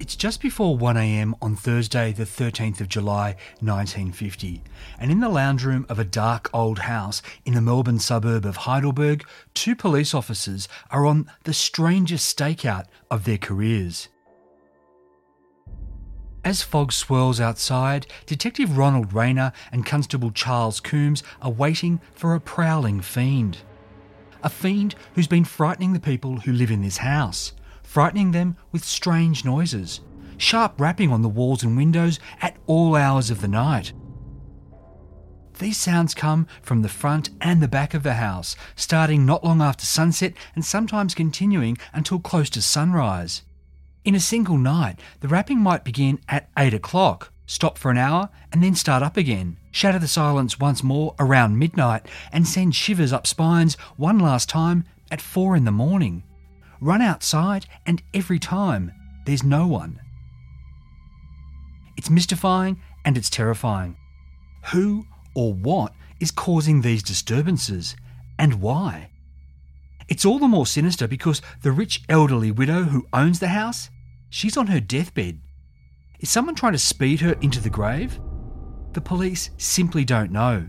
It's just before 1am on Thursday, the 13th of July 1950, and in the lounge room of a dark old house in the Melbourne suburb of Heidelberg, two police officers are on the strangest stakeout of their careers. As fog swirls outside, Detective Ronald Rayner and Constable Charles Coombs are waiting for a prowling fiend. A fiend who's been frightening the people who live in this house frightening them with strange noises, sharp rapping on the walls and windows at all hours of the night. These sounds come from the front and the back of the house, starting not long after sunset and sometimes continuing until close to sunrise. In a single night, the rapping might begin at 8 o'clock, stop for an hour, and then start up again, shatter the silence once more around midnight, and send shivers up spines one last time at 4 in the morning run outside, and every time there's no one. It's mystifying and it's terrifying. Who or what is causing these disturbances and why? It's all the more sinister because the rich elderly widow who owns the house, she's on her deathbed. Is someone trying to speed her into the grave? The police simply don't know.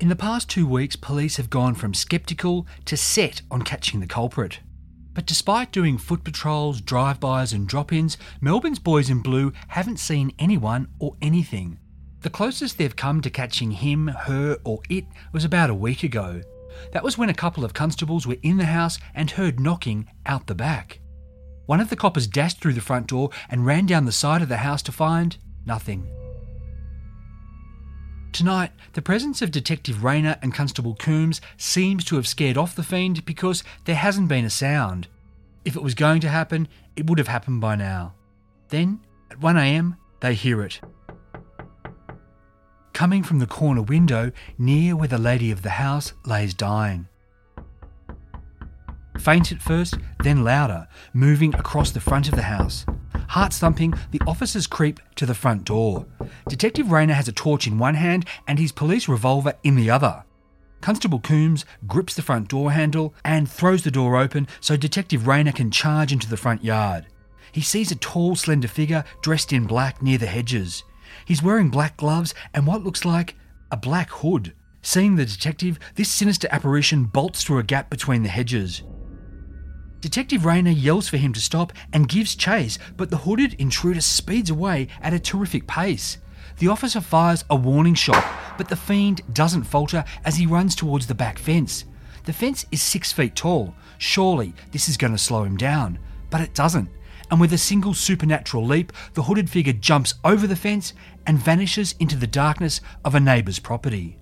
In the past two weeks, police have gone from sceptical to set on catching the culprit. But despite doing foot patrols, drive-bys and drop-ins, Melbourne's boys in blue haven't seen anyone or anything. The closest they've come to catching him, her or it was about a week ago. That was when a couple of constables were in the house and heard knocking out the back. One of the coppers dashed through the front door and ran down the side of the house to find nothing. Tonight, the presence of Detective Rayner and Constable Coombs seems to have scared off the fiend because there hasn't been a sound. If it was going to happen, it would have happened by now. Then, at 1am, they hear it. Coming from the corner window near where the lady of the house lays dying. Faint at first, then louder, moving across the front of the house. Heart thumping, the officers creep to the front door. Detective Rayner has a torch in one hand and his police revolver in the other. Constable Coombs grips the front door handle and throws the door open so Detective Rayner can charge into the front yard. He sees a tall, slender figure dressed in black near the hedges. He's wearing black gloves and what looks like a black hood. Seeing the detective, this sinister apparition bolts through a gap between the hedges. Detective Rayner yells for him to stop and gives chase, but the hooded intruder speeds away at a terrific pace. The officer fires a warning shot, but the fiend doesn't falter as he runs towards the back fence. The fence is six feet tall. Surely this is going to slow him down, but it doesn't. And with a single supernatural leap, the hooded figure jumps over the fence and vanishes into the darkness of a neighbour's property.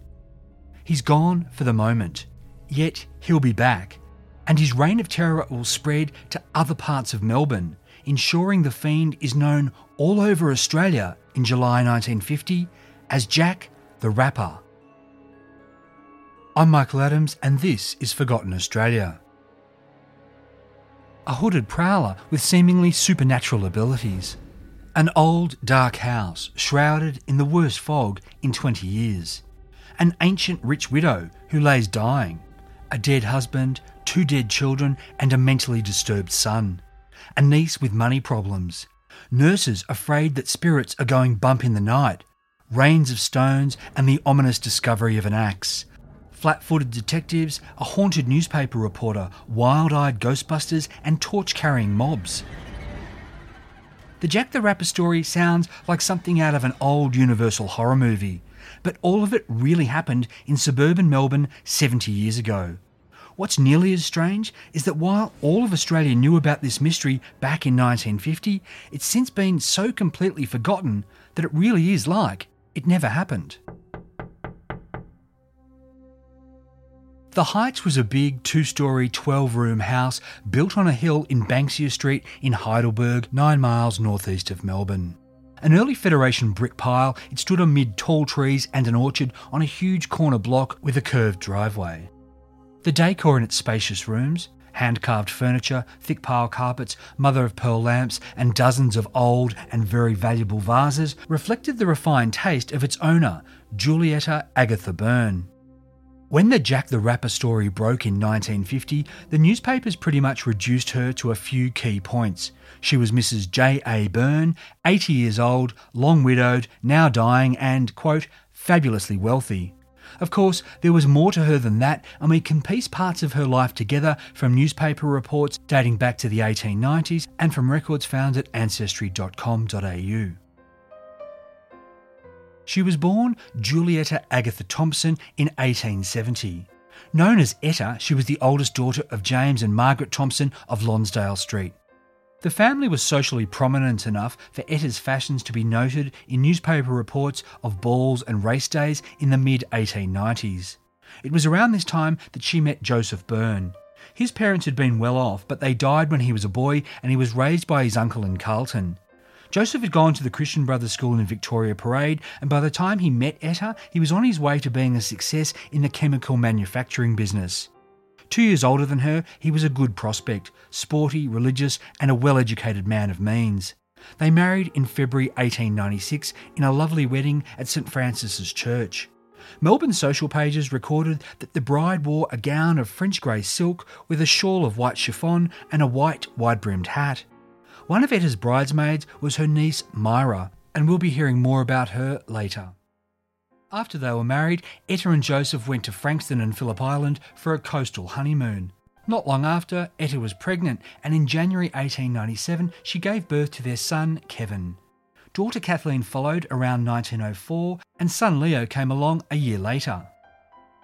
He's gone for the moment, yet he'll be back, and his reign of terror will spread to other parts of Melbourne, ensuring the fiend is known all over Australia in July 1950 as Jack the Rapper. I'm Michael Adams, and this is Forgotten Australia. A hooded prowler with seemingly supernatural abilities. An old, dark house shrouded in the worst fog in 20 years. An ancient rich widow who lays dying. A dead husband, two dead children, and a mentally disturbed son. A niece with money problems. Nurses afraid that spirits are going bump in the night. Rains of stones and the ominous discovery of an axe flat footed detectives, a haunted newspaper reporter, wild eyed Ghostbusters, and torch carrying mobs. The Jack the Rapper story sounds like something out of an old Universal horror movie, but all of it really happened in suburban Melbourne 70 years ago. What's nearly as strange is that while all of Australia knew about this mystery back in 1950, it's since been so completely forgotten that it really is like it never happened. The Heights was a big two story, 12 room house built on a hill in Banksia Street in Heidelberg, nine miles northeast of Melbourne. An early Federation brick pile, it stood amid tall trees and an orchard on a huge corner block with a curved driveway. The decor in its spacious rooms, hand carved furniture, thick pile carpets, mother of pearl lamps, and dozens of old and very valuable vases reflected the refined taste of its owner, Julietta Agatha Byrne. When the Jack the Rapper story broke in 1950, the newspapers pretty much reduced her to a few key points. She was Mrs. J. A. Byrne, 80 years old, long widowed, now dying, and, quote, fabulously wealthy. Of course, there was more to her than that, and we can piece parts of her life together from newspaper reports dating back to the 1890s and from records found at ancestry.com.au. She was born Julietta Agatha Thompson in 1870. Known as Etta, she was the oldest daughter of James and Margaret Thompson of Lonsdale Street. The family was socially prominent enough for Etta's fashions to be noted in newspaper reports of balls and race days in the mid 1890s. It was around this time that she met Joseph Byrne. His parents had been well off, but they died when he was a boy and he was raised by his uncle in Carlton. Joseph had gone to the Christian Brothers School in Victoria Parade, and by the time he met Etta, he was on his way to being a success in the chemical manufacturing business. Two years older than her, he was a good prospect, sporty, religious, and a well educated man of means. They married in February 1896 in a lovely wedding at St Francis's Church. Melbourne social pages recorded that the bride wore a gown of French grey silk with a shawl of white chiffon and a white wide brimmed hat. One of Etta's bridesmaids was her niece Myra, and we'll be hearing more about her later. After they were married, Etta and Joseph went to Frankston and Phillip Island for a coastal honeymoon. Not long after, Etta was pregnant, and in January 1897 she gave birth to their son, Kevin. Daughter Kathleen followed around 1904, and son Leo came along a year later.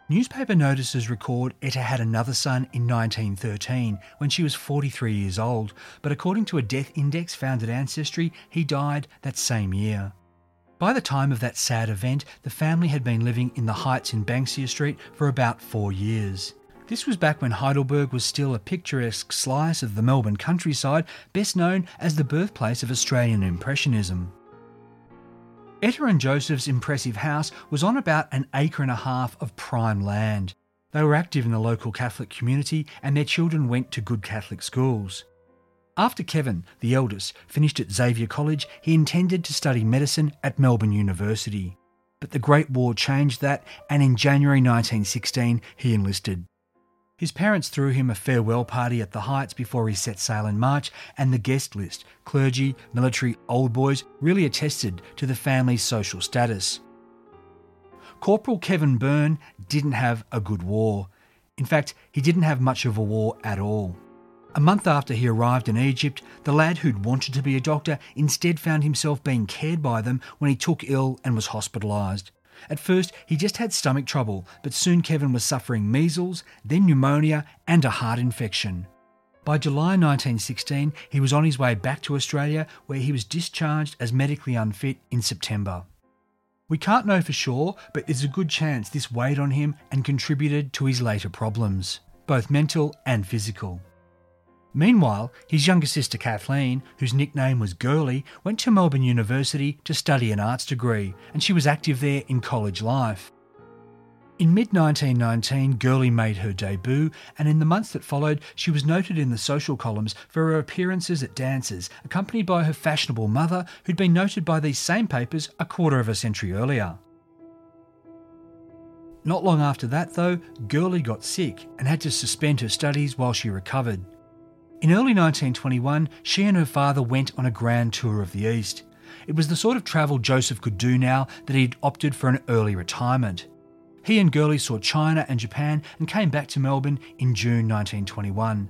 Newspaper notices record Etta had another son in 1913 when she was 43 years old, but according to a death index found at Ancestry, he died that same year. By the time of that sad event, the family had been living in the Heights in Banksia Street for about four years. This was back when Heidelberg was still a picturesque slice of the Melbourne countryside, best known as the birthplace of Australian Impressionism. Etta and Joseph's impressive house was on about an acre and a half of prime land. They were active in the local Catholic community and their children went to good Catholic schools. After Kevin, the eldest, finished at Xavier College, he intended to study medicine at Melbourne University. But the Great War changed that, and in January 1916 he enlisted. His parents threw him a farewell party at the Heights before he set sail in March, and the guest list clergy, military, old boys really attested to the family's social status. Corporal Kevin Byrne didn't have a good war. In fact, he didn't have much of a war at all. A month after he arrived in Egypt, the lad who'd wanted to be a doctor instead found himself being cared by them when he took ill and was hospitalised. At first, he just had stomach trouble, but soon Kevin was suffering measles, then pneumonia, and a heart infection. By July 1916, he was on his way back to Australia, where he was discharged as medically unfit in September. We can't know for sure, but there's a good chance this weighed on him and contributed to his later problems, both mental and physical. Meanwhile, his younger sister Kathleen, whose nickname was Girlie, went to Melbourne University to study an arts degree, and she was active there in college life. In mid 1919, Girlie made her debut, and in the months that followed, she was noted in the social columns for her appearances at dances, accompanied by her fashionable mother, who'd been noted by these same papers a quarter of a century earlier. Not long after that, though, Girlie got sick and had to suspend her studies while she recovered. In early 1921, she and her father went on a grand tour of the East. It was the sort of travel Joseph could do now that he'd opted for an early retirement. He and Girlie saw China and Japan and came back to Melbourne in June 1921.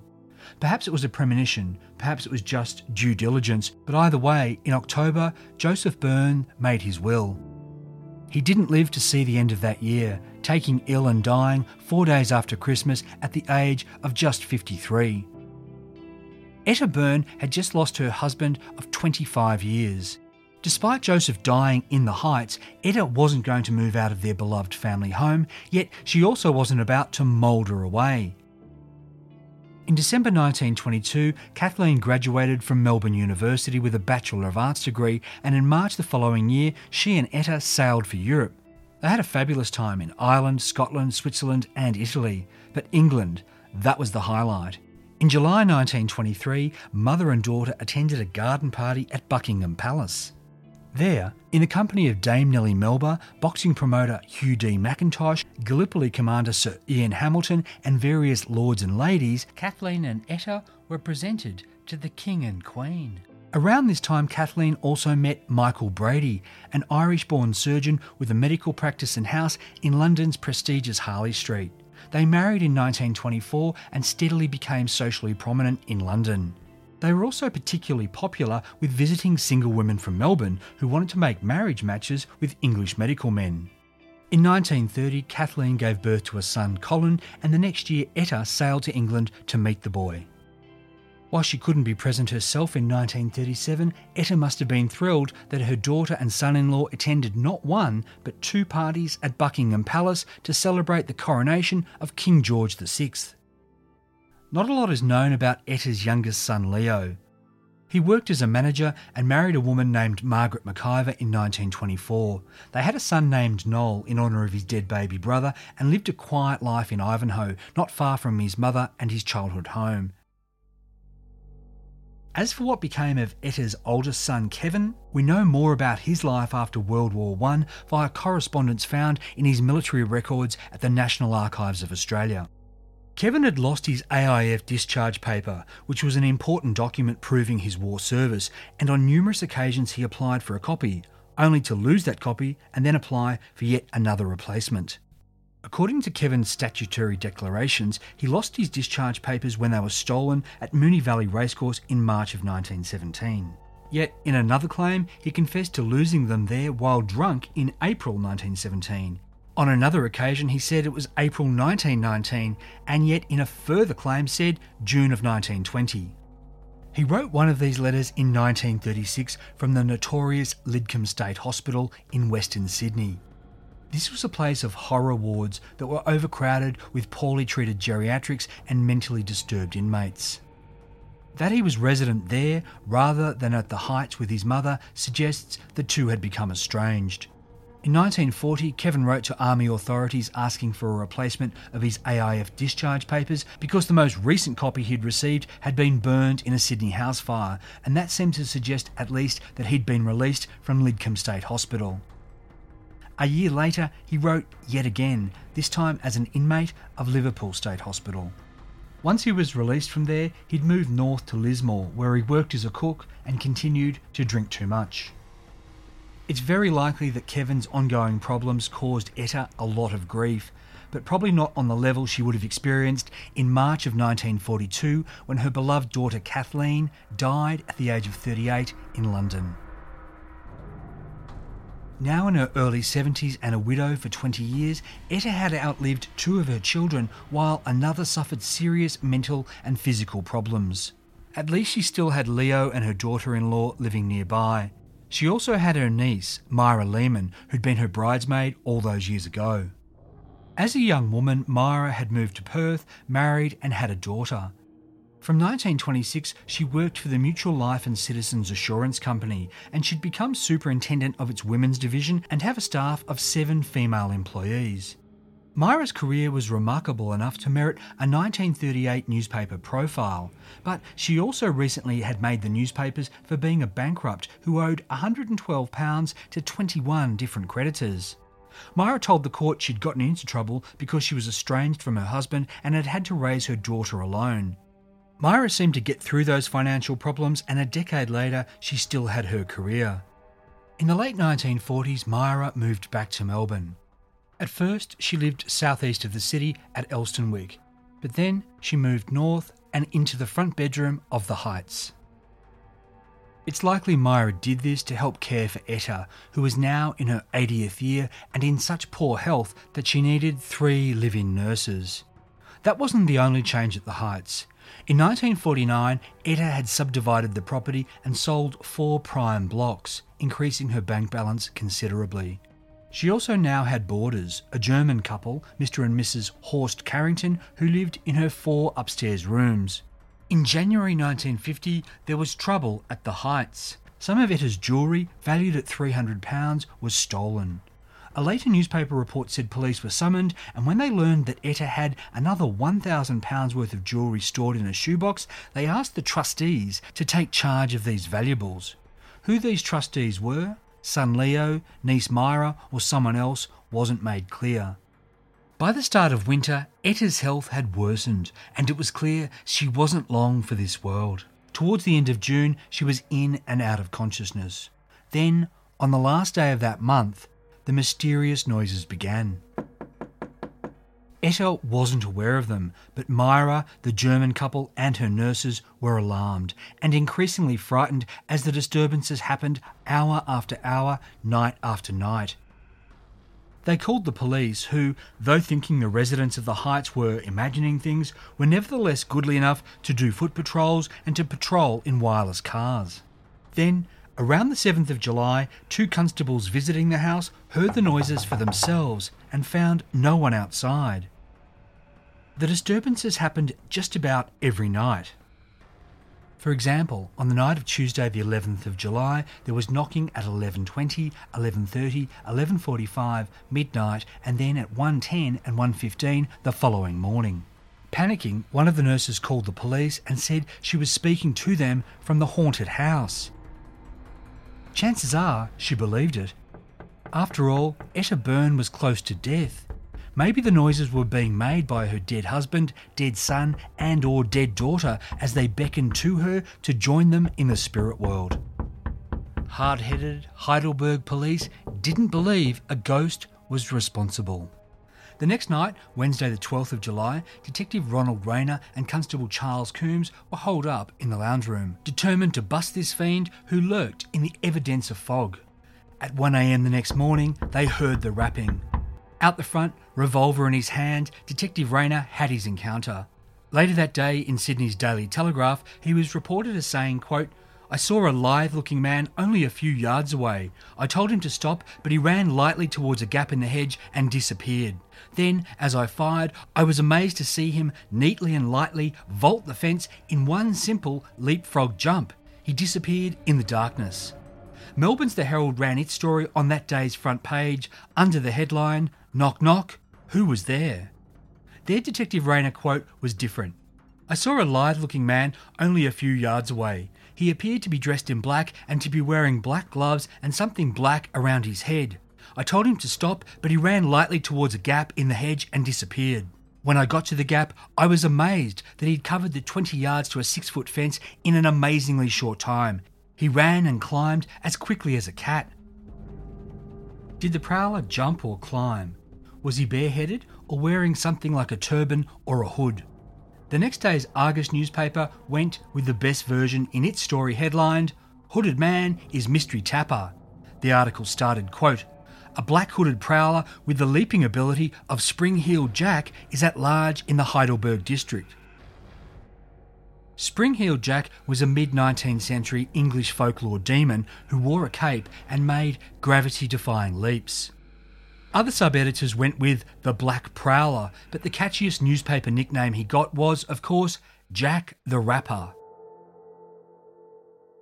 Perhaps it was a premonition, perhaps it was just due diligence, but either way, in October, Joseph Byrne made his will. He didn't live to see the end of that year, taking ill and dying four days after Christmas at the age of just 53. Etta Byrne had just lost her husband of 25 years. Despite Joseph dying in the Heights, Etta wasn't going to move out of their beloved family home, yet she also wasn't about to moulder away. In December 1922, Kathleen graduated from Melbourne University with a Bachelor of Arts degree, and in March the following year, she and Etta sailed for Europe. They had a fabulous time in Ireland, Scotland, Switzerland, and Italy, but England, that was the highlight. In July 1923, mother and daughter attended a garden party at Buckingham Palace. There, in the company of Dame Nellie Melba, boxing promoter Hugh D. McIntosh, Gallipoli commander Sir Ian Hamilton, and various lords and ladies, Kathleen and Etta were presented to the King and Queen. Around this time, Kathleen also met Michael Brady, an Irish born surgeon with a medical practice and house in London's prestigious Harley Street. They married in 1924 and steadily became socially prominent in London. They were also particularly popular with visiting single women from Melbourne who wanted to make marriage matches with English medical men. In 1930, Kathleen gave birth to a son, Colin, and the next year Etta sailed to England to meet the boy. While she couldn't be present herself in 1937, Etta must have been thrilled that her daughter and son in law attended not one, but two parties at Buckingham Palace to celebrate the coronation of King George VI. Not a lot is known about Etta's youngest son, Leo. He worked as a manager and married a woman named Margaret McIver in 1924. They had a son named Noel in honour of his dead baby brother and lived a quiet life in Ivanhoe, not far from his mother and his childhood home. As for what became of Etta's oldest son, Kevin, we know more about his life after World War I via correspondence found in his military records at the National Archives of Australia. Kevin had lost his AIF discharge paper, which was an important document proving his war service, and on numerous occasions he applied for a copy, only to lose that copy and then apply for yet another replacement. According to Kevin's statutory declarations, he lost his discharge papers when they were stolen at Moonee Valley Racecourse in March of 1917. Yet, in another claim, he confessed to losing them there while drunk in April 1917. On another occasion, he said it was April 1919, and yet in a further claim said June of 1920. He wrote one of these letters in 1936 from the notorious Lidcombe State Hospital in Western Sydney. This was a place of horror wards that were overcrowded with poorly treated geriatrics and mentally disturbed inmates. That he was resident there rather than at the Heights with his mother suggests the two had become estranged. In 1940, Kevin wrote to Army authorities asking for a replacement of his AIF discharge papers because the most recent copy he'd received had been burned in a Sydney house fire, and that seemed to suggest at least that he'd been released from Lidcombe State Hospital. A year later, he wrote yet again, this time as an inmate of Liverpool State Hospital. Once he was released from there, he'd moved north to Lismore, where he worked as a cook and continued to drink too much. It's very likely that Kevin's ongoing problems caused Etta a lot of grief, but probably not on the level she would have experienced in March of 1942 when her beloved daughter Kathleen died at the age of 38 in London. Now in her early 70s and a widow for 20 years, Etta had outlived two of her children while another suffered serious mental and physical problems. At least she still had Leo and her daughter in law living nearby. She also had her niece, Myra Lehman, who'd been her bridesmaid all those years ago. As a young woman, Myra had moved to Perth, married, and had a daughter. From 1926, she worked for the Mutual Life and Citizens Assurance Company, and she'd become superintendent of its women's division and have a staff of seven female employees. Myra's career was remarkable enough to merit a 1938 newspaper profile, but she also recently had made the newspapers for being a bankrupt who owed £112 to 21 different creditors. Myra told the court she'd gotten into trouble because she was estranged from her husband and had had to raise her daughter alone. Myra seemed to get through those financial problems, and a decade later, she still had her career. In the late 1940s, Myra moved back to Melbourne. At first, she lived southeast of the city at Elsternwick, but then she moved north and into the front bedroom of the Heights. It's likely Myra did this to help care for Etta, who was now in her 80th year and in such poor health that she needed three live in nurses. That wasn't the only change at the Heights. In 1949, Etta had subdivided the property and sold four prime blocks, increasing her bank balance considerably. She also now had boarders, a German couple, Mr. and Mrs. Horst Carrington, who lived in her four upstairs rooms. In January 1950, there was trouble at the Heights. Some of Etta's jewellery, valued at £300, was stolen. A later newspaper report said police were summoned, and when they learned that Etta had another £1,000 worth of jewellery stored in a shoebox, they asked the trustees to take charge of these valuables. Who these trustees were son Leo, niece Myra, or someone else wasn't made clear. By the start of winter, Etta's health had worsened, and it was clear she wasn't long for this world. Towards the end of June, she was in and out of consciousness. Then, on the last day of that month, the mysterious noises began. Etta wasn't aware of them, but Myra, the German couple, and her nurses were alarmed and increasingly frightened as the disturbances happened hour after hour, night after night. They called the police, who, though thinking the residents of the Heights were imagining things, were nevertheless goodly enough to do foot patrols and to patrol in wireless cars. Then, around the 7th of July, two constables visiting the house heard the noises for themselves and found no one outside. The disturbances happened just about every night. For example, on the night of Tuesday the 11th of July, there was knocking at 11:20, 11:30, 11:45, midnight, and then at 1:10 and 1:15 the following morning. Panicking, one of the nurses called the police and said she was speaking to them from the haunted house. Chances are she believed it. After all, Etta Byrne was close to death. Maybe the noises were being made by her dead husband, dead son, and or dead daughter as they beckoned to her to join them in the spirit world. Hard-headed Heidelberg police didn't believe a ghost was responsible. The next night, Wednesday the 12th of July, Detective Ronald Rayner and Constable Charles Coombs were holed up in the lounge room, determined to bust this fiend who lurked in the ever denser fog. At 1am the next morning, they heard the rapping. Out the front, revolver in his hand, Detective Rayner had his encounter. Later that day, in Sydney's Daily Telegraph, he was reported as saying, quote, I saw a lithe looking man only a few yards away. I told him to stop, but he ran lightly towards a gap in the hedge and disappeared. Then, as I fired, I was amazed to see him neatly and lightly vault the fence in one simple leapfrog jump. He disappeared in the darkness. Melbourne's The Herald ran its story on that day's front page under the headline Knock, knock, who was there? Their Detective Rayner quote was different. I saw a lithe looking man only a few yards away. He appeared to be dressed in black and to be wearing black gloves and something black around his head. I told him to stop, but he ran lightly towards a gap in the hedge and disappeared. When I got to the gap, I was amazed that he'd covered the 20 yards to a six foot fence in an amazingly short time. He ran and climbed as quickly as a cat. Did the prowler jump or climb? Was he bareheaded or wearing something like a turban or a hood? The next day's Argus newspaper went with the best version in its story headlined, Hooded Man is Mystery Tapper. The article started, quote, a black hooded prowler with the leaping ability of Spring Heeled Jack is at large in the Heidelberg district. Spring Heeled Jack was a mid 19th century English folklore demon who wore a cape and made gravity defying leaps. Other sub editors went with the Black Prowler, but the catchiest newspaper nickname he got was, of course, Jack the Rapper.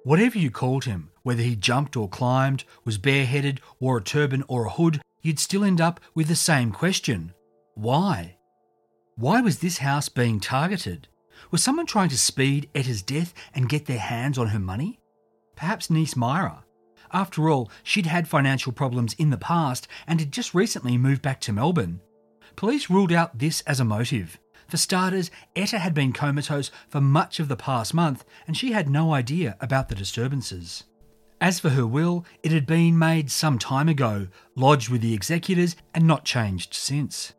Whatever you called him, whether he jumped or climbed, was bareheaded, wore a turban or a hood, you'd still end up with the same question why? Why was this house being targeted? Was someone trying to speed Etta's death and get their hands on her money? Perhaps niece Myra. After all, she'd had financial problems in the past and had just recently moved back to Melbourne. Police ruled out this as a motive. For starters, Etta had been comatose for much of the past month and she had no idea about the disturbances. As for her will, it had been made some time ago, lodged with the executors, and not changed since.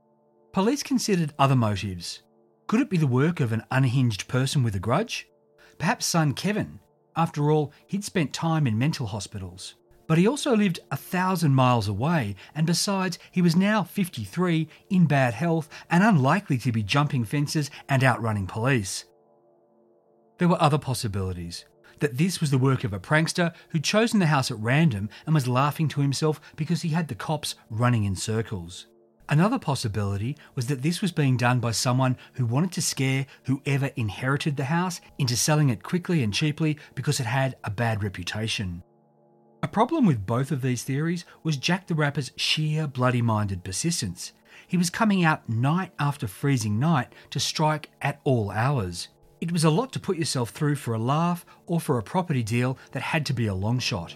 Police considered other motives. Could it be the work of an unhinged person with a grudge? Perhaps son Kevin. After all, he'd spent time in mental hospitals. But he also lived a thousand miles away, and besides, he was now 53, in bad health, and unlikely to be jumping fences and outrunning police. There were other possibilities. That this was the work of a prankster who'd chosen the house at random and was laughing to himself because he had the cops running in circles. Another possibility was that this was being done by someone who wanted to scare whoever inherited the house into selling it quickly and cheaply because it had a bad reputation. A problem with both of these theories was Jack the Rapper's sheer bloody minded persistence. He was coming out night after freezing night to strike at all hours. It was a lot to put yourself through for a laugh or for a property deal that had to be a long shot.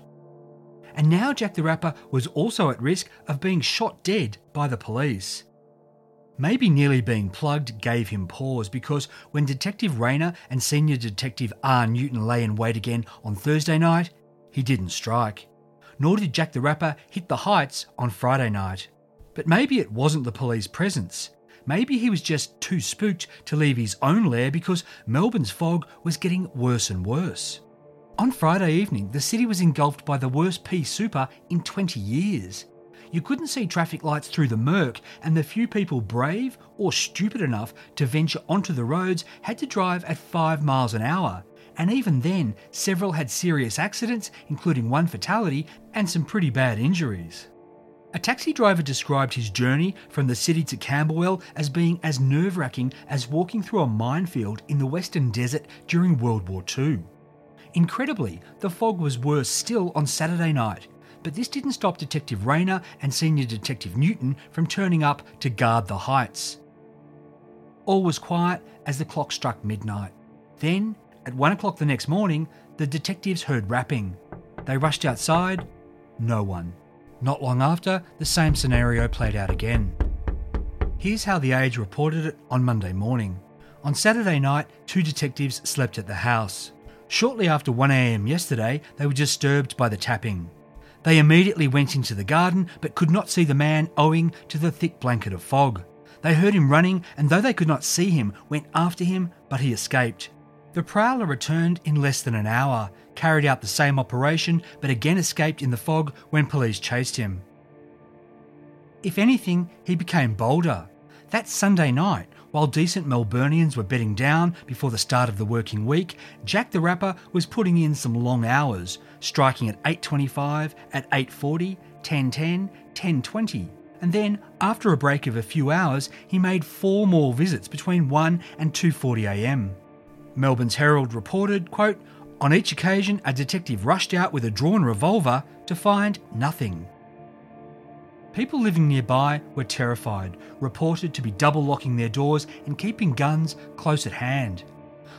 And now Jack the Rapper was also at risk of being shot dead by the police. Maybe nearly being plugged gave him pause because when Detective Rayner and Senior Detective R. Newton lay in wait again on Thursday night, he didn't strike. Nor did Jack the Rapper hit the heights on Friday night. But maybe it wasn't the police presence. Maybe he was just too spooked to leave his own lair because Melbourne's fog was getting worse and worse. On Friday evening, the city was engulfed by the worst pea super in 20 years. You couldn't see traffic lights through the murk, and the few people brave or stupid enough to venture onto the roads had to drive at 5 miles an hour, and even then, several had serious accidents, including one fatality and some pretty bad injuries. A taxi driver described his journey from the city to Camberwell as being as nerve wracking as walking through a minefield in the Western Desert during World War II. Incredibly, the fog was worse still on Saturday night, but this didn't stop Detective Rayner and Senior Detective Newton from turning up to guard the heights. All was quiet as the clock struck midnight. Then, at one o'clock the next morning, the detectives heard rapping. They rushed outside, no one. Not long after, the same scenario played out again. Here's how The Age reported it on Monday morning. On Saturday night, two detectives slept at the house. Shortly after 1am yesterday, they were disturbed by the tapping. They immediately went into the garden but could not see the man owing to the thick blanket of fog. They heard him running, and though they could not see him, went after him, but he escaped. The prowler returned in less than an hour, carried out the same operation, but again escaped in the fog when police chased him. If anything, he became bolder. That Sunday night, while decent Melburnians were bedding down before the start of the working week, Jack the Rapper was putting in some long hours, striking at 8.25, at 8.40, 10.10, 10.20. And then, after a break of a few hours, he made four more visits between 1 and 2.40am. Melbourne's Herald reported, quote, on each occasion, a detective rushed out with a drawn revolver to find nothing. People living nearby were terrified, reported to be double locking their doors and keeping guns close at hand.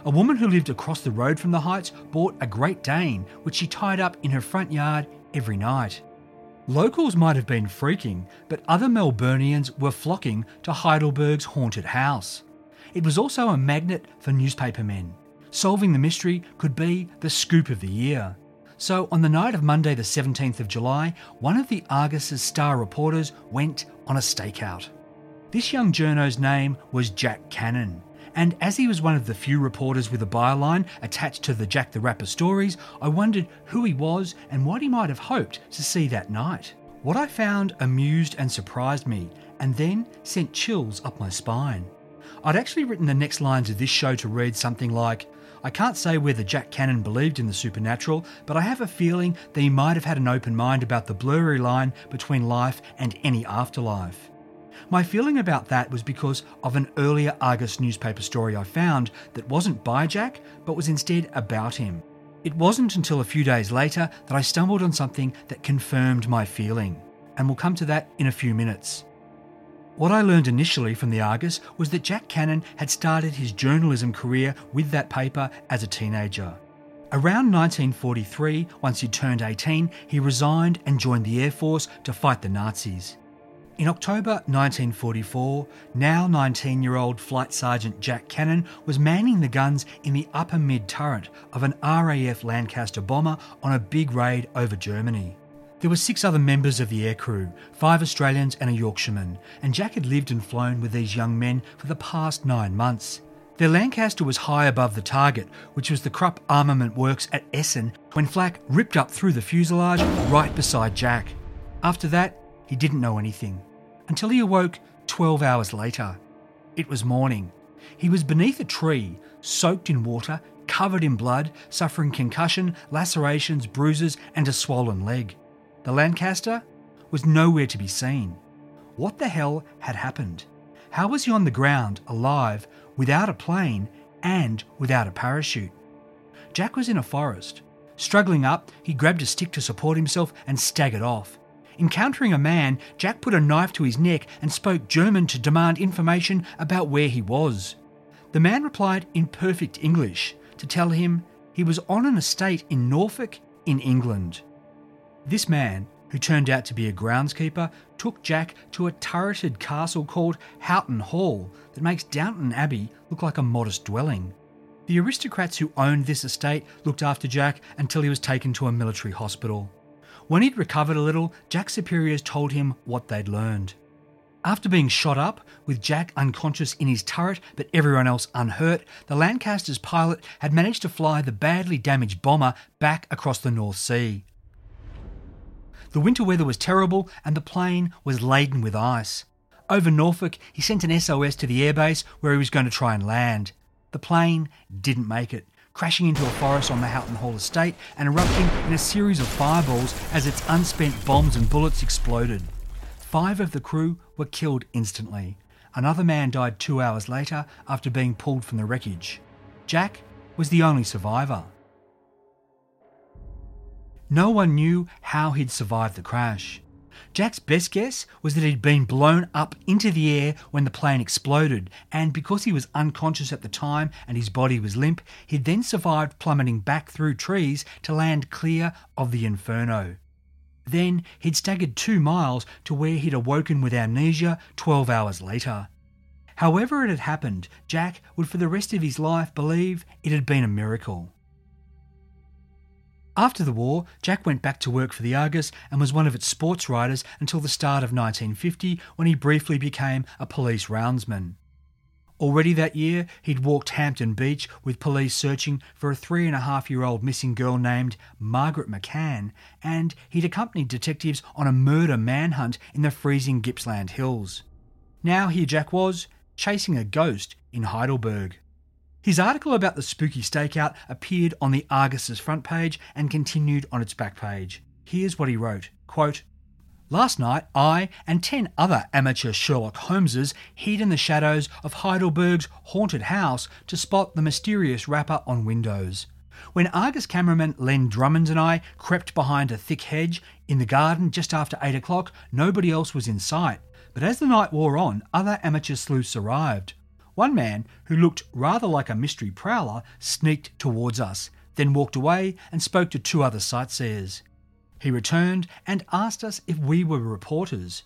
A woman who lived across the road from the Heights bought a Great Dane, which she tied up in her front yard every night. Locals might have been freaking, but other Melburnians were flocking to Heidelberg's haunted house. It was also a magnet for newspapermen. Solving the mystery could be the scoop of the year. So, on the night of Monday, the 17th of July, one of the Argus's star reporters went on a stakeout. This young journo's name was Jack Cannon, and as he was one of the few reporters with a byline attached to the Jack the Rapper stories, I wondered who he was and what he might have hoped to see that night. What I found amused and surprised me, and then sent chills up my spine. I'd actually written the next lines of this show to read something like, I can't say whether Jack Cannon believed in the supernatural, but I have a feeling that he might have had an open mind about the blurry line between life and any afterlife. My feeling about that was because of an earlier Argus newspaper story I found that wasn't by Jack, but was instead about him. It wasn't until a few days later that I stumbled on something that confirmed my feeling, and we'll come to that in a few minutes. What I learned initially from the Argus was that Jack Cannon had started his journalism career with that paper as a teenager. Around 1943, once he turned 18, he resigned and joined the Air Force to fight the Nazis. In October 1944, now 19 year old Flight Sergeant Jack Cannon was manning the guns in the upper mid turret of an RAF Lancaster bomber on a big raid over Germany. There were six other members of the aircrew, five Australians and a Yorkshireman, and Jack had lived and flown with these young men for the past nine months. Their Lancaster was high above the target, which was the Krupp Armament Works at Essen, when flak ripped up through the fuselage right beside Jack. After that, he didn't know anything. Until he awoke 12 hours later. It was morning. He was beneath a tree, soaked in water, covered in blood, suffering concussion, lacerations, bruises, and a swollen leg. The Lancaster was nowhere to be seen. What the hell had happened? How was he on the ground, alive, without a plane, and without a parachute? Jack was in a forest. Struggling up, he grabbed a stick to support himself and staggered off. Encountering a man, Jack put a knife to his neck and spoke German to demand information about where he was. The man replied in perfect English to tell him he was on an estate in Norfolk, in England. This man, who turned out to be a groundskeeper, took Jack to a turreted castle called Houghton Hall that makes Downton Abbey look like a modest dwelling. The aristocrats who owned this estate looked after Jack until he was taken to a military hospital. When he'd recovered a little, Jack's superiors told him what they'd learned. After being shot up, with Jack unconscious in his turret but everyone else unhurt, the Lancaster's pilot had managed to fly the badly damaged bomber back across the North Sea. The winter weather was terrible and the plane was laden with ice. Over Norfolk, he sent an SOS to the airbase where he was going to try and land. The plane didn't make it, crashing into a forest on the Houghton Hall estate and erupting in a series of fireballs as its unspent bombs and bullets exploded. Five of the crew were killed instantly. Another man died two hours later after being pulled from the wreckage. Jack was the only survivor. No one knew how he'd survived the crash. Jack's best guess was that he'd been blown up into the air when the plane exploded, and because he was unconscious at the time and his body was limp, he'd then survived plummeting back through trees to land clear of the inferno. Then he'd staggered two miles to where he'd awoken with amnesia 12 hours later. However, it had happened, Jack would for the rest of his life believe it had been a miracle. After the war, Jack went back to work for the Argus and was one of its sports writers until the start of 1950 when he briefly became a police roundsman. Already that year, he'd walked Hampton Beach with police searching for a three and a half year old missing girl named Margaret McCann, and he'd accompanied detectives on a murder manhunt in the freezing Gippsland Hills. Now here Jack was, chasing a ghost in Heidelberg. His article about the spooky stakeout appeared on the Argus's front page and continued on its back page. Here's what he wrote quote, Last night, I and ten other amateur Sherlock Holmeses hid in the shadows of Heidelberg's haunted house to spot the mysterious rapper on windows. When Argus cameraman Len Drummond and I crept behind a thick hedge in the garden just after eight o'clock, nobody else was in sight. But as the night wore on, other amateur sleuths arrived. One man, who looked rather like a mystery prowler, sneaked towards us, then walked away and spoke to two other sightseers. He returned and asked us if we were reporters.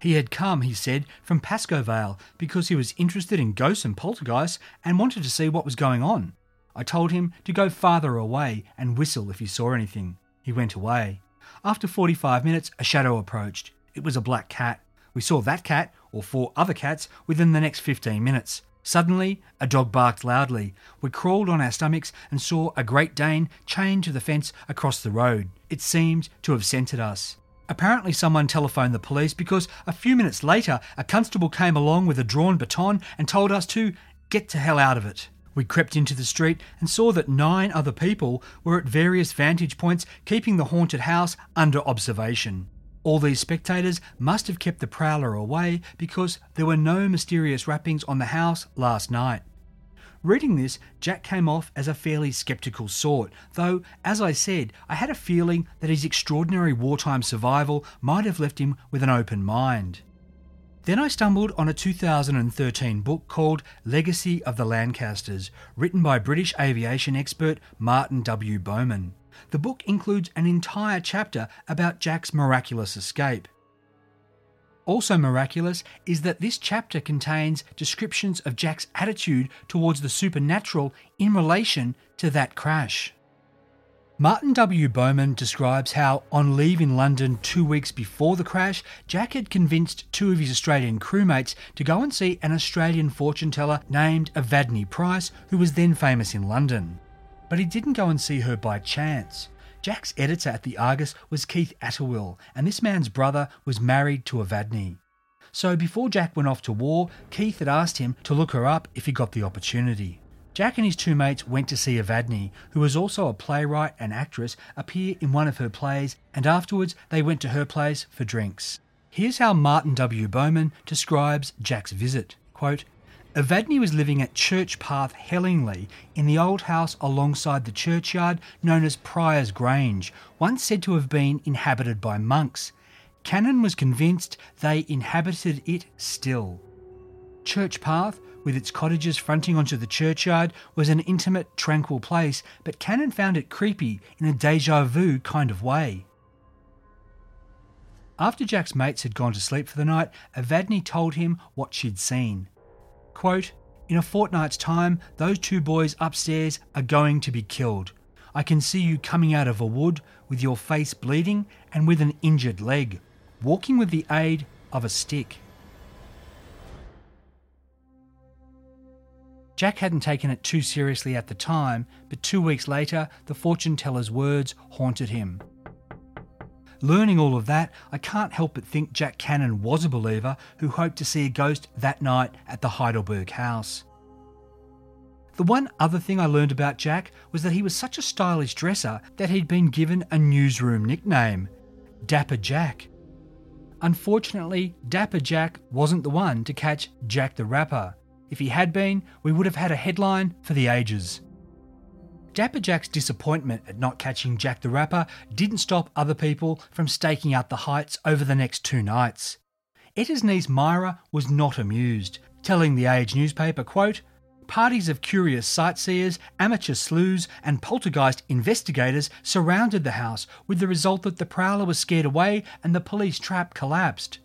He had come, he said, from Pascoe Vale because he was interested in ghosts and poltergeists and wanted to see what was going on. I told him to go farther away and whistle if he saw anything. He went away. After 45 minutes, a shadow approached. It was a black cat. We saw that cat, or four other cats, within the next 15 minutes. Suddenly, a dog barked loudly. We crawled on our stomachs and saw a Great Dane chained to the fence across the road. It seemed to have scented us. Apparently, someone telephoned the police because a few minutes later, a constable came along with a drawn baton and told us to get to hell out of it. We crept into the street and saw that nine other people were at various vantage points keeping the haunted house under observation. All these spectators must have kept the prowler away because there were no mysterious rappings on the house last night. Reading this, Jack came off as a fairly sceptical sort, though, as I said, I had a feeling that his extraordinary wartime survival might have left him with an open mind. Then I stumbled on a 2013 book called Legacy of the Lancasters, written by British aviation expert Martin W. Bowman. The book includes an entire chapter about Jack's miraculous escape. Also miraculous is that this chapter contains descriptions of Jack's attitude towards the supernatural in relation to that crash. Martin W. Bowman describes how, on leaving London two weeks before the crash, Jack had convinced two of his Australian crewmates to go and see an Australian fortune teller named Evadne Price, who was then famous in London. But he didn't go and see her by chance. Jack's editor at the Argus was Keith Atterwill, and this man's brother was married to Evadne. So before Jack went off to war, Keith had asked him to look her up if he got the opportunity. Jack and his two mates went to see Evadne, who was also a playwright and actress, appear in one of her plays, and afterwards they went to her place for drinks. Here's how Martin W. Bowman describes Jack's visit. Quote, Evadne was living at Church Path, Hellingly, in the old house alongside the churchyard known as Prior's Grange, once said to have been inhabited by monks. Cannon was convinced they inhabited it still. Church Path with its cottages fronting onto the churchyard, was an intimate, tranquil place, but Cannon found it creepy in a deja vu kind of way. After Jack's mates had gone to sleep for the night, Evadne told him what she'd seen. Quote, In a fortnight's time, those two boys upstairs are going to be killed. I can see you coming out of a wood with your face bleeding and with an injured leg, walking with the aid of a stick. Jack hadn't taken it too seriously at the time, but two weeks later, the fortune teller's words haunted him. Learning all of that, I can't help but think Jack Cannon was a believer who hoped to see a ghost that night at the Heidelberg house. The one other thing I learned about Jack was that he was such a stylish dresser that he'd been given a newsroom nickname Dapper Jack. Unfortunately, Dapper Jack wasn't the one to catch Jack the Rapper. If he had been, we would have had a headline for the ages. Dapper Jack's disappointment at not catching Jack the Rapper didn't stop other people from staking out the heights over the next two nights. Etta's niece Myra was not amused, telling the Age newspaper, quote, Parties of curious sightseers, amateur sleuths, and poltergeist investigators surrounded the house, with the result that the prowler was scared away and the police trap collapsed.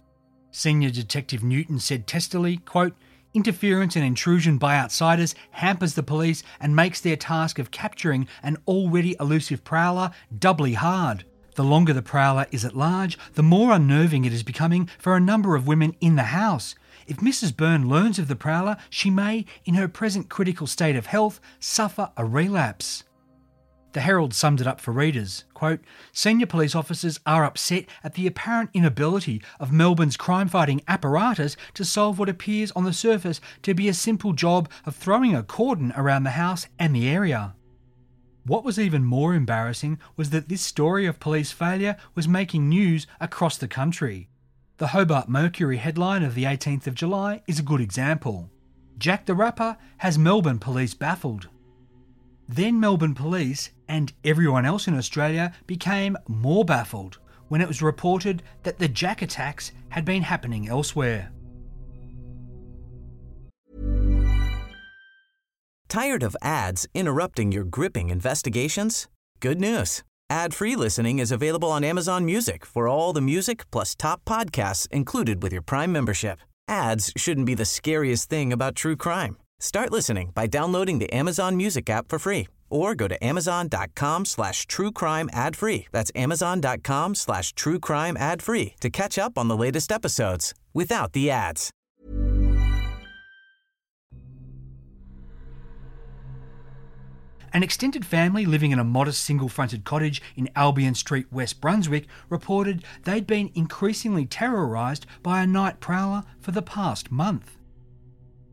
Senior Detective Newton said testily, quote, Interference and intrusion by outsiders hampers the police and makes their task of capturing an already elusive prowler doubly hard. The longer the prowler is at large, the more unnerving it is becoming for a number of women in the house. If Mrs. Byrne learns of the prowler, she may, in her present critical state of health, suffer a relapse. The Herald summed it up for readers. Quote, Senior police officers are upset at the apparent inability of Melbourne's crime fighting apparatus to solve what appears on the surface to be a simple job of throwing a cordon around the house and the area. What was even more embarrassing was that this story of police failure was making news across the country. The Hobart Mercury headline of the 18th of July is a good example. Jack the Rapper has Melbourne police baffled. Then Melbourne police and everyone else in Australia became more baffled when it was reported that the Jack attacks had been happening elsewhere. Tired of ads interrupting your gripping investigations? Good news. Ad-free listening is available on Amazon Music for all the music plus top podcasts included with your Prime membership. Ads shouldn't be the scariest thing about true crime. Start listening by downloading the Amazon Music app for free or go to amazon.com slash true crime ad free. That's amazon.com slash true crime ad free to catch up on the latest episodes without the ads. An extended family living in a modest single fronted cottage in Albion Street, West Brunswick, reported they'd been increasingly terrorised by a night prowler for the past month.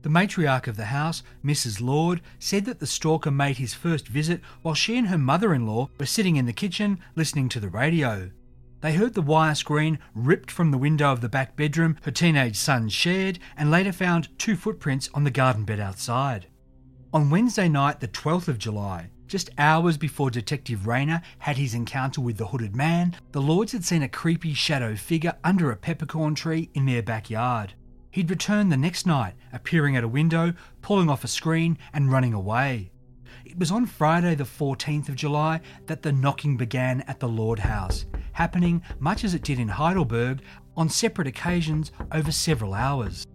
The matriarch of the house, Mrs. Lord, said that the stalker made his first visit while she and her mother in law were sitting in the kitchen listening to the radio. They heard the wire screen ripped from the window of the back bedroom her teenage son shared and later found two footprints on the garden bed outside. On Wednesday night, the 12th of July, just hours before Detective Rayner had his encounter with the hooded man, the Lords had seen a creepy shadow figure under a peppercorn tree in their backyard. He'd return the next night, appearing at a window, pulling off a screen, and running away. It was on Friday, the 14th of July, that the knocking began at the Lord House, happening much as it did in Heidelberg on separate occasions over several hours.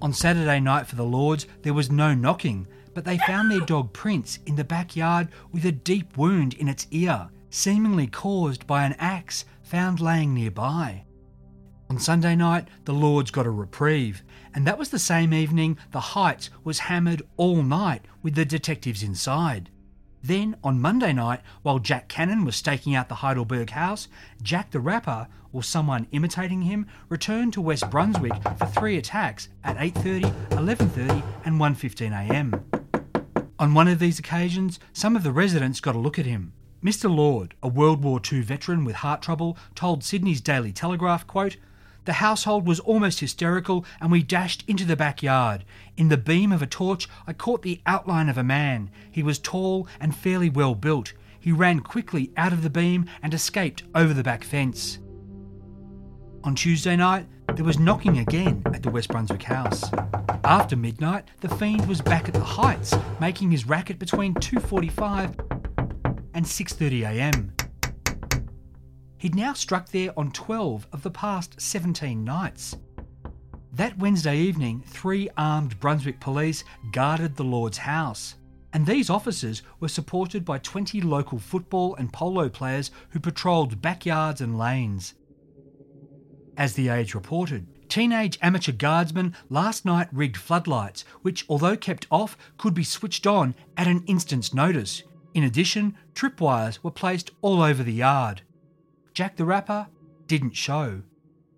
On Saturday night for the Lords, there was no knocking, but they found their dog Prince in the backyard with a deep wound in its ear, seemingly caused by an axe found laying nearby. On Sunday night, the Lords got a reprieve, and that was the same evening the Heights was hammered all night with the detectives inside. Then, on Monday night, while Jack Cannon was staking out the Heidelberg house, Jack the Rapper, or someone imitating him, returned to West Brunswick for three attacks at 8.30, 11.30 and 1.15am. On one of these occasions, some of the residents got a look at him. Mr Lord, a World War II veteran with heart trouble, told Sydney's Daily Telegraph, quote, the household was almost hysterical, and we dashed into the backyard. In the beam of a torch, I caught the outline of a man. He was tall and fairly well built. He ran quickly out of the beam and escaped over the back fence. On Tuesday night, there was knocking again at the West Brunswick house. After midnight, the fiend was back at the Heights, making his racket between 2:45 and 6:30 a.m. He'd now struck there on 12 of the past 17 nights. That Wednesday evening, three armed Brunswick police guarded the Lord's house, and these officers were supported by 20 local football and polo players who patrolled backyards and lanes. As The Age reported, teenage amateur guardsmen last night rigged floodlights, which, although kept off, could be switched on at an instant's notice. In addition, tripwires were placed all over the yard. Jack the Rapper didn't show.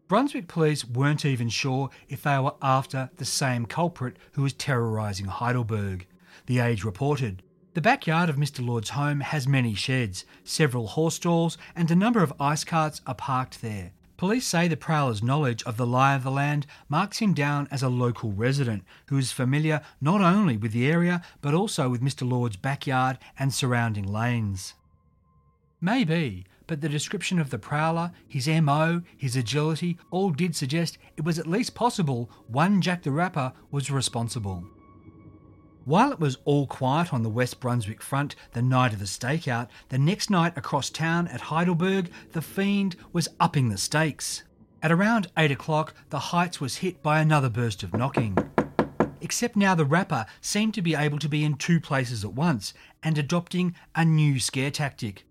Brunswick police weren't even sure if they were after the same culprit who was terrorising Heidelberg. The Age reported. The backyard of Mr. Lord's home has many sheds, several horse stalls, and a number of ice carts are parked there. Police say the prowler's knowledge of the lie of the land marks him down as a local resident who is familiar not only with the area but also with Mr. Lord's backyard and surrounding lanes. Maybe, but the description of the prowler, his MO, his agility, all did suggest it was at least possible one Jack the Rapper was responsible. While it was all quiet on the West Brunswick front the night of the stakeout, the next night across town at Heidelberg, the Fiend was upping the stakes. At around 8 o'clock, the Heights was hit by another burst of knocking. Except now the rapper seemed to be able to be in two places at once and adopting a new scare tactic.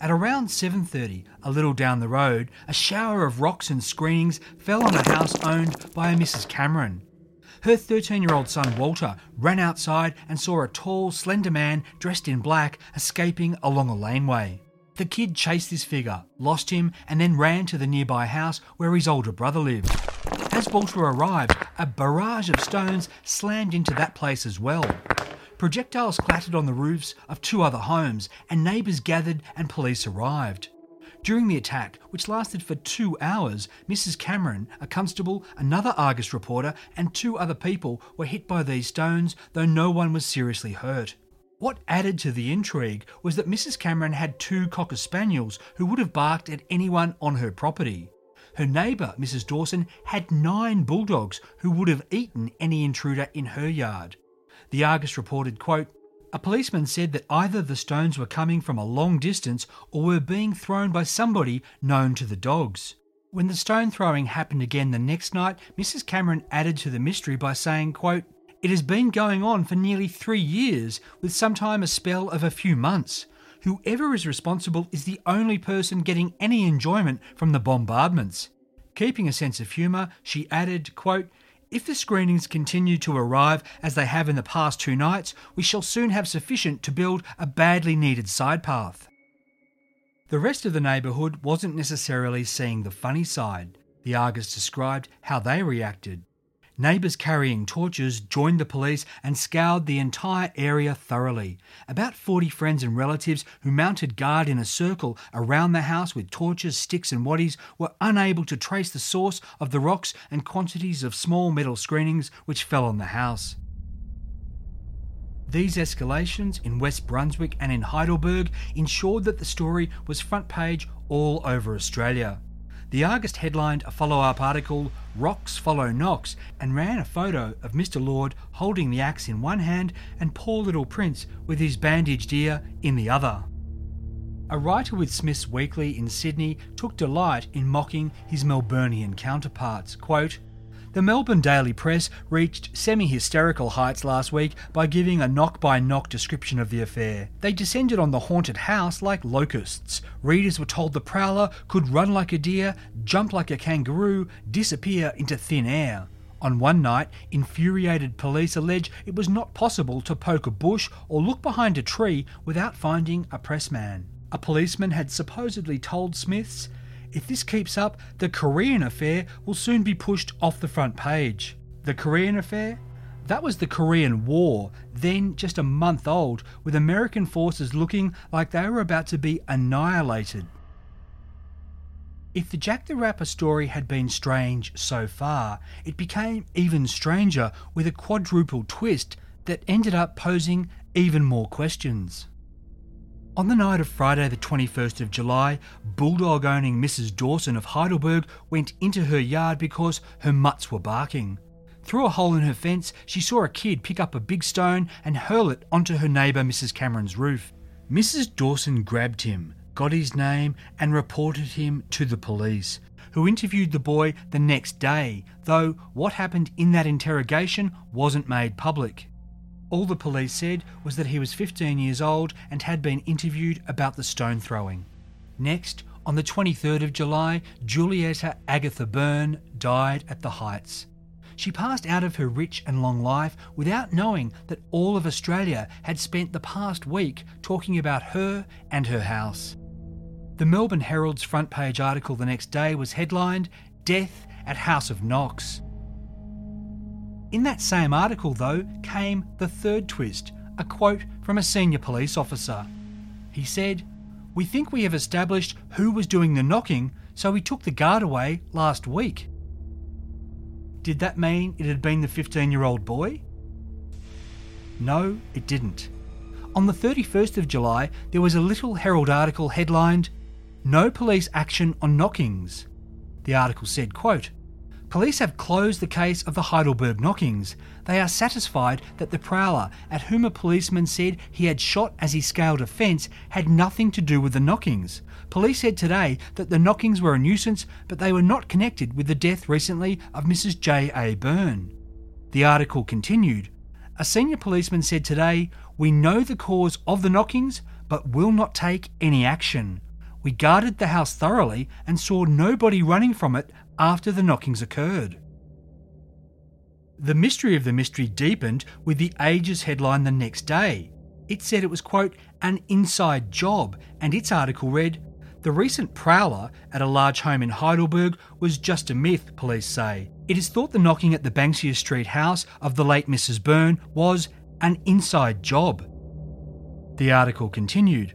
At around 7:30, a little down the road, a shower of rocks and screenings fell on a house owned by a Mrs. Cameron. Her 13-year-old son Walter ran outside and saw a tall, slender man dressed in black escaping along a laneway. The kid chased this figure, lost him, and then ran to the nearby house where his older brother lived. As Walter arrived, a barrage of stones slammed into that place as well. Projectiles clattered on the roofs of two other homes, and neighbours gathered and police arrived. During the attack, which lasted for two hours, Mrs. Cameron, a constable, another Argus reporter, and two other people were hit by these stones, though no one was seriously hurt. What added to the intrigue was that Mrs. Cameron had two Cocker Spaniels who would have barked at anyone on her property. Her neighbour, Mrs. Dawson, had nine bulldogs who would have eaten any intruder in her yard. The Argus reported, quote, a policeman said that either the stones were coming from a long distance or were being thrown by somebody known to the dogs. When the stone throwing happened again the next night, Mrs. Cameron added to the mystery by saying, quote, It has been going on for nearly three years, with sometime a spell of a few months. Whoever is responsible is the only person getting any enjoyment from the bombardments. Keeping a sense of humour, she added, quote, if the screenings continue to arrive as they have in the past two nights, we shall soon have sufficient to build a badly needed side path. The rest of the neighbourhood wasn't necessarily seeing the funny side. The Argus described how they reacted. Neighbours carrying torches joined the police and scoured the entire area thoroughly. About 40 friends and relatives who mounted guard in a circle around the house with torches, sticks, and waddies were unable to trace the source of the rocks and quantities of small metal screenings which fell on the house. These escalations in West Brunswick and in Heidelberg ensured that the story was front page all over Australia. The Argus headlined a follow up article, Rocks Follow Knocks, and ran a photo of Mr. Lord holding the axe in one hand and poor little Prince with his bandaged ear in the other. A writer with Smith's Weekly in Sydney took delight in mocking his Melburnian counterparts. Quote, the Melbourne Daily Press reached semi hysterical heights last week by giving a knock by knock description of the affair. They descended on the haunted house like locusts. Readers were told the prowler could run like a deer, jump like a kangaroo, disappear into thin air. On one night, infuriated police allege it was not possible to poke a bush or look behind a tree without finding a pressman. A policeman had supposedly told Smiths if this keeps up, the Korean affair will soon be pushed off the front page. The Korean affair? That was the Korean War, then just a month old, with American forces looking like they were about to be annihilated. If the Jack the Rapper story had been strange so far, it became even stranger with a quadruple twist that ended up posing even more questions. On the night of Friday, the 21st of July, bulldog owning Mrs. Dawson of Heidelberg went into her yard because her mutts were barking. Through a hole in her fence, she saw a kid pick up a big stone and hurl it onto her neighbour Mrs. Cameron's roof. Mrs. Dawson grabbed him, got his name, and reported him to the police, who interviewed the boy the next day, though what happened in that interrogation wasn't made public. All the police said was that he was 15 years old and had been interviewed about the stone throwing. Next, on the 23rd of July, Julietta Agatha Byrne died at the Heights. She passed out of her rich and long life without knowing that all of Australia had spent the past week talking about her and her house. The Melbourne Herald's front page article the next day was headlined Death at House of Knocks. In that same article, though, came the third twist a quote from a senior police officer. He said, We think we have established who was doing the knocking, so we took the guard away last week. Did that mean it had been the 15 year old boy? No, it didn't. On the 31st of July, there was a Little Herald article headlined, No Police Action on Knockings. The article said, quote, Police have closed the case of the Heidelberg knockings. They are satisfied that the prowler, at whom a policeman said he had shot as he scaled a fence, had nothing to do with the knockings. Police said today that the knockings were a nuisance, but they were not connected with the death recently of Mrs. J. A. Byrne. The article continued. A senior policeman said today, We know the cause of the knockings, but will not take any action. We guarded the house thoroughly and saw nobody running from it after the knockings occurred. The mystery of the mystery deepened with the Age's headline the next day. It said it was, quote, an inside job, and its article read, The recent prowler at a large home in Heidelberg was just a myth, police say. It is thought the knocking at the Banksia Street house of the late Mrs. Byrne was an inside job. The article continued.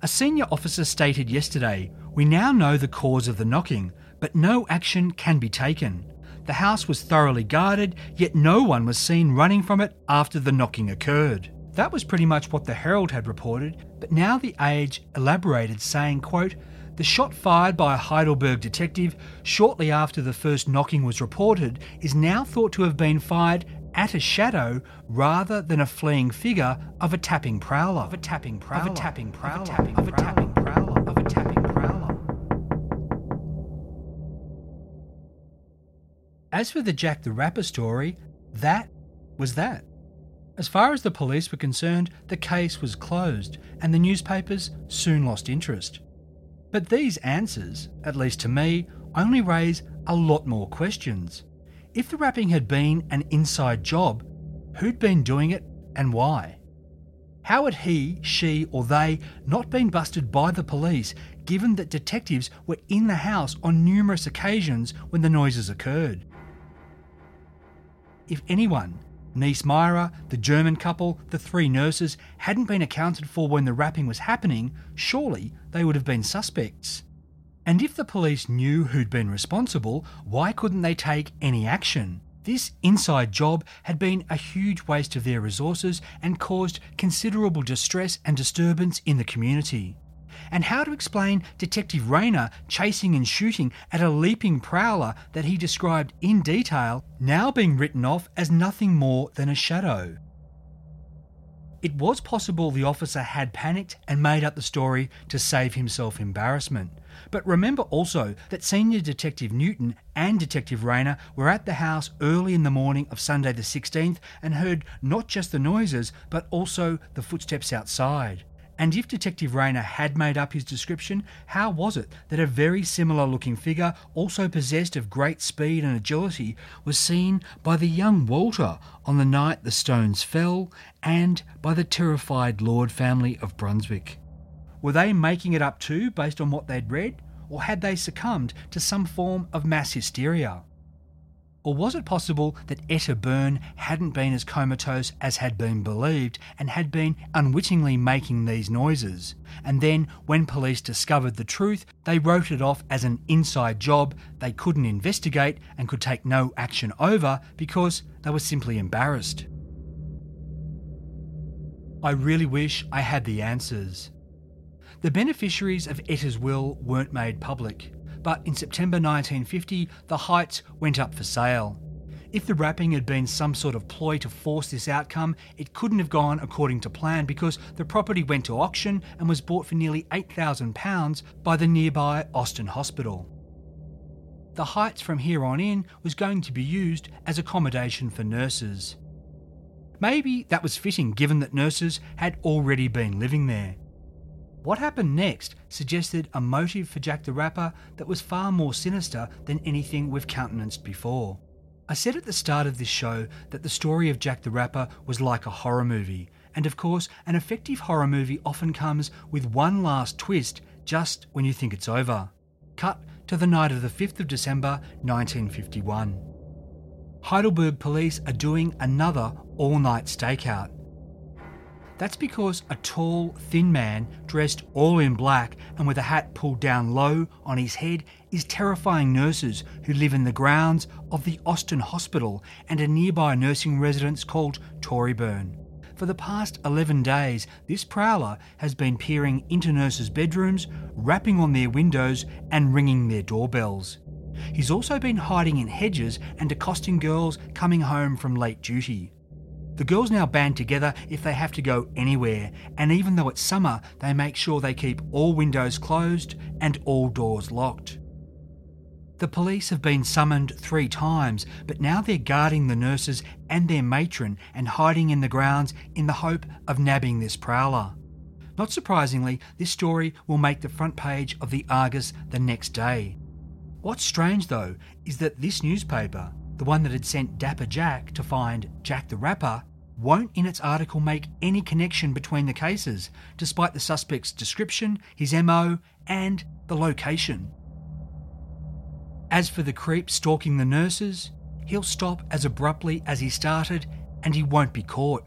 A senior officer stated yesterday, We now know the cause of the knocking, but no action can be taken. The house was thoroughly guarded, yet no one was seen running from it after the knocking occurred. That was pretty much what the Herald had reported, but now the Age elaborated, saying, quote, the shot fired by a Heidelberg detective shortly after the first knocking was reported is now thought to have been fired at a shadow rather than a fleeing figure of a tapping prowler. Of a tapping prowler. Of a tapping prowler. Of a tapping prowler. Of a tapping prowler. Of a tapping prowler. As for the Jack the Rapper story, that was that. As far as the police were concerned, the case was closed and the newspapers soon lost interest. But these answers, at least to me, only raise a lot more questions. If the rapping had been an inside job, who'd been doing it and why? How had he, she, or they not been busted by the police given that detectives were in the house on numerous occasions when the noises occurred. If anyone, Niece Myra, the German couple, the three nurses, hadn't been accounted for when the rapping was happening, surely they would have been suspects. And if the police knew who'd been responsible, why couldn't they take any action? This inside job had been a huge waste of their resources and caused considerable distress and disturbance in the community. And how to explain Detective Rayner chasing and shooting at a leaping prowler that he described in detail now being written off as nothing more than a shadow? It was possible the officer had panicked and made up the story to save himself embarrassment. But remember also that Senior Detective Newton and Detective Rayner were at the house early in the morning of Sunday the 16th and heard not just the noises, but also the footsteps outside. And if Detective Rayner had made up his description, how was it that a very similar looking figure, also possessed of great speed and agility, was seen by the young Walter on the night the stones fell and by the terrified Lord family of Brunswick? Were they making it up too based on what they'd read, or had they succumbed to some form of mass hysteria? Or was it possible that Etta Byrne hadn't been as comatose as had been believed and had been unwittingly making these noises? And then, when police discovered the truth, they wrote it off as an inside job they couldn't investigate and could take no action over because they were simply embarrassed. I really wish I had the answers. The beneficiaries of Etta's will weren't made public but in September 1950, the Heights went up for sale. If the rapping had been some sort of ploy to force this outcome, it couldn't have gone according to plan because the property went to auction and was bought for nearly £8,000 by the nearby Austin Hospital. The Heights from here on in was going to be used as accommodation for nurses. Maybe that was fitting given that nurses had already been living there. What happened next suggested a motive for Jack the Rapper that was far more sinister than anything we've countenanced before. I said at the start of this show that the story of Jack the Rapper was like a horror movie, and of course, an effective horror movie often comes with one last twist just when you think it's over. Cut to the night of the 5th of December 1951. Heidelberg police are doing another all night stakeout. That's because a tall, thin man, dressed all in black and with a hat pulled down low on his head, is terrifying nurses who live in the grounds of the Austin Hospital and a nearby nursing residence called Toryburn. For the past 11 days, this prowler has been peering into nurses' bedrooms, rapping on their windows, and ringing their doorbells. He's also been hiding in hedges and accosting girls coming home from late duty. The girls now band together if they have to go anywhere, and even though it's summer, they make sure they keep all windows closed and all doors locked. The police have been summoned three times, but now they're guarding the nurses and their matron and hiding in the grounds in the hope of nabbing this prowler. Not surprisingly, this story will make the front page of the Argus the next day. What's strange though is that this newspaper, the one that had sent Dapper Jack to find Jack the Rapper, won't in its article make any connection between the cases, despite the suspect's description, his MO, and the location. As for the creep stalking the nurses, he'll stop as abruptly as he started and he won't be caught.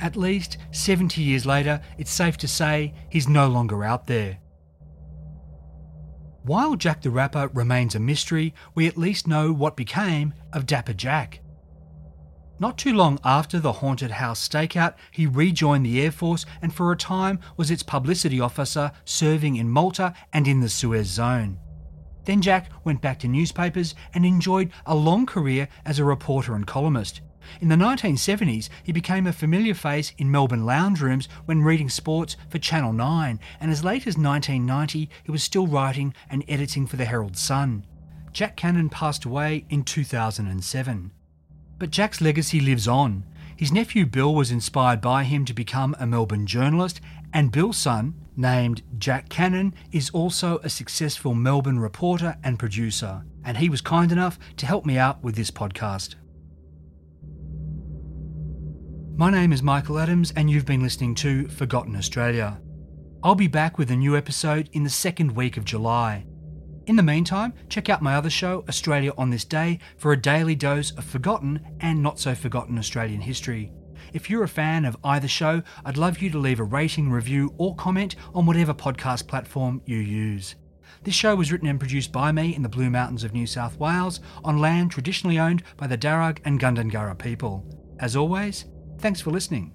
At least 70 years later, it's safe to say he's no longer out there. While Jack the Rapper remains a mystery, we at least know what became of Dapper Jack. Not too long after the haunted house stakeout, he rejoined the Air Force and for a time was its publicity officer serving in Malta and in the Suez Zone. Then Jack went back to newspapers and enjoyed a long career as a reporter and columnist. In the 1970s, he became a familiar face in Melbourne lounge rooms when reading sports for Channel 9, and as late as 1990, he was still writing and editing for the Herald Sun. Jack Cannon passed away in 2007. But Jack's legacy lives on. His nephew Bill was inspired by him to become a Melbourne journalist, and Bill's son, named Jack Cannon, is also a successful Melbourne reporter and producer, and he was kind enough to help me out with this podcast. My name is Michael Adams, and you've been listening to Forgotten Australia. I'll be back with a new episode in the second week of July. In the meantime, check out my other show, Australia on This Day, for a daily dose of forgotten and not so forgotten Australian history. If you're a fan of either show, I'd love you to leave a rating, review, or comment on whatever podcast platform you use. This show was written and produced by me in the Blue Mountains of New South Wales on land traditionally owned by the Darug and Gundungurra people. As always, thanks for listening.